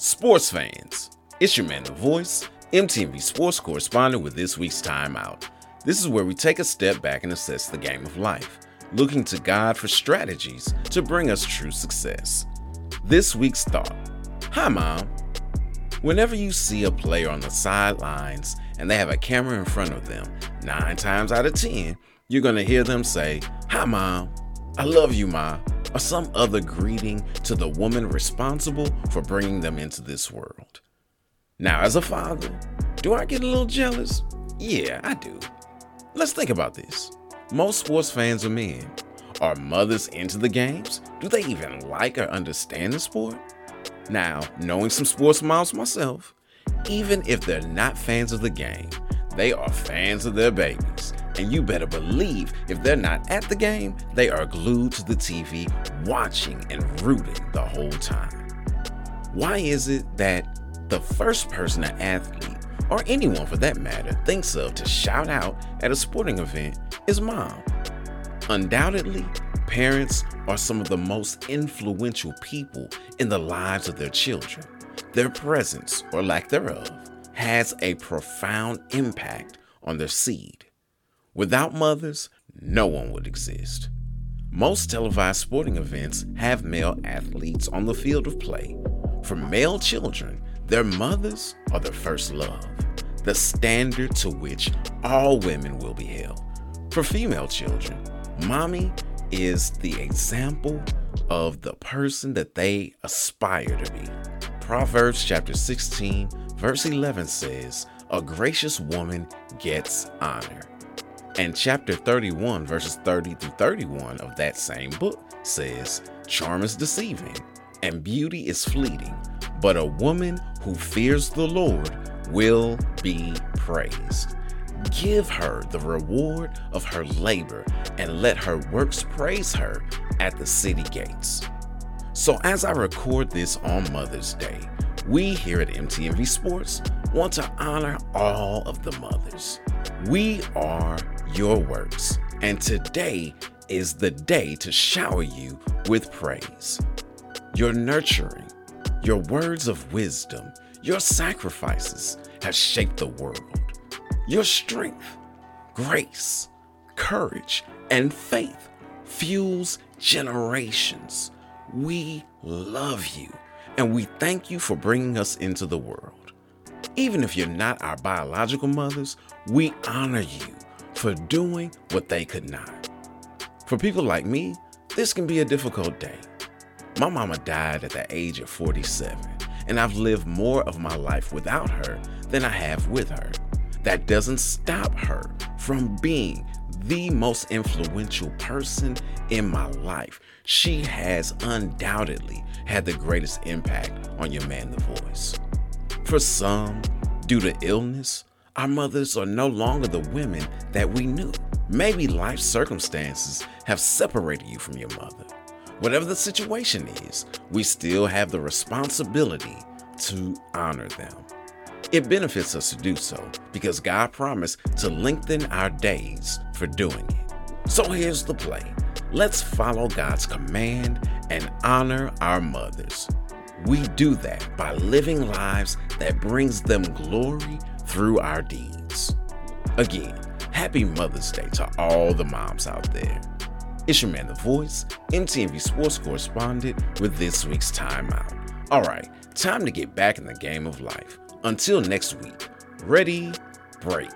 Sports fans, it's your man, The Voice, MTV Sports correspondent with this week's Timeout. This is where we take a step back and assess the game of life, looking to God for strategies to bring us true success. This week's thought Hi, Mom. Whenever you see a player on the sidelines and they have a camera in front of them, nine times out of ten, you're going to hear them say, Hi, Mom. I love you, Ma or some other greeting to the woman responsible for bringing them into this world. Now, as a father, do I get a little jealous? Yeah, I do. Let's think about this. Most sports fans are men. Are mothers into the games? Do they even like or understand the sport? Now, knowing some sports moms myself, even if they're not fans of the game, they are fans of their babies and you better believe if they're not at the game, they are glued to the TV, watching and rooting the whole time. Why is it that the first person an athlete, or anyone for that matter, thinks of to shout out at a sporting event is mom? Undoubtedly, parents are some of the most influential people in the lives of their children. Their presence, or lack thereof, has a profound impact on their seed. Without mothers, no one would exist. Most televised sporting events have male athletes on the field of play. For male children, their mothers are their first love, the standard to which all women will be held. For female children, mommy is the example of the person that they aspire to be. Proverbs chapter 16, verse 11 says, A gracious woman gets honor. And chapter 31, verses 30 through 31 of that same book says, Charm is deceiving, and beauty is fleeting, but a woman who fears the Lord will be praised. Give her the reward of her labor, and let her works praise her at the city gates. So, as I record this on Mother's Day, we here at MTMV Sports want to honor all of the mothers. We are your works, and today is the day to shower you with praise. Your nurturing, your words of wisdom, your sacrifices have shaped the world. Your strength, grace, courage, and faith fuels generations. We love you and we thank you for bringing us into the world. Even if you're not our biological mothers, we honor you for doing what they could not. For people like me, this can be a difficult day. My mama died at the age of 47, and I've lived more of my life without her than I have with her. That doesn't stop her from being the most influential person in my life. She has undoubtedly had the greatest impact on your man, the voice. For some, due to illness, our mothers are no longer the women that we knew. Maybe life circumstances have separated you from your mother. Whatever the situation is, we still have the responsibility to honor them. It benefits us to do so because God promised to lengthen our days for doing it. So here's the play let's follow God's command and honor our mothers. We do that by living lives that brings them glory through our deeds. Again, happy Mother's Day to all the moms out there. It's your man, The Voice, MTV Sports correspondent with this week's Timeout. All right, time to get back in the game of life. Until next week, ready, break.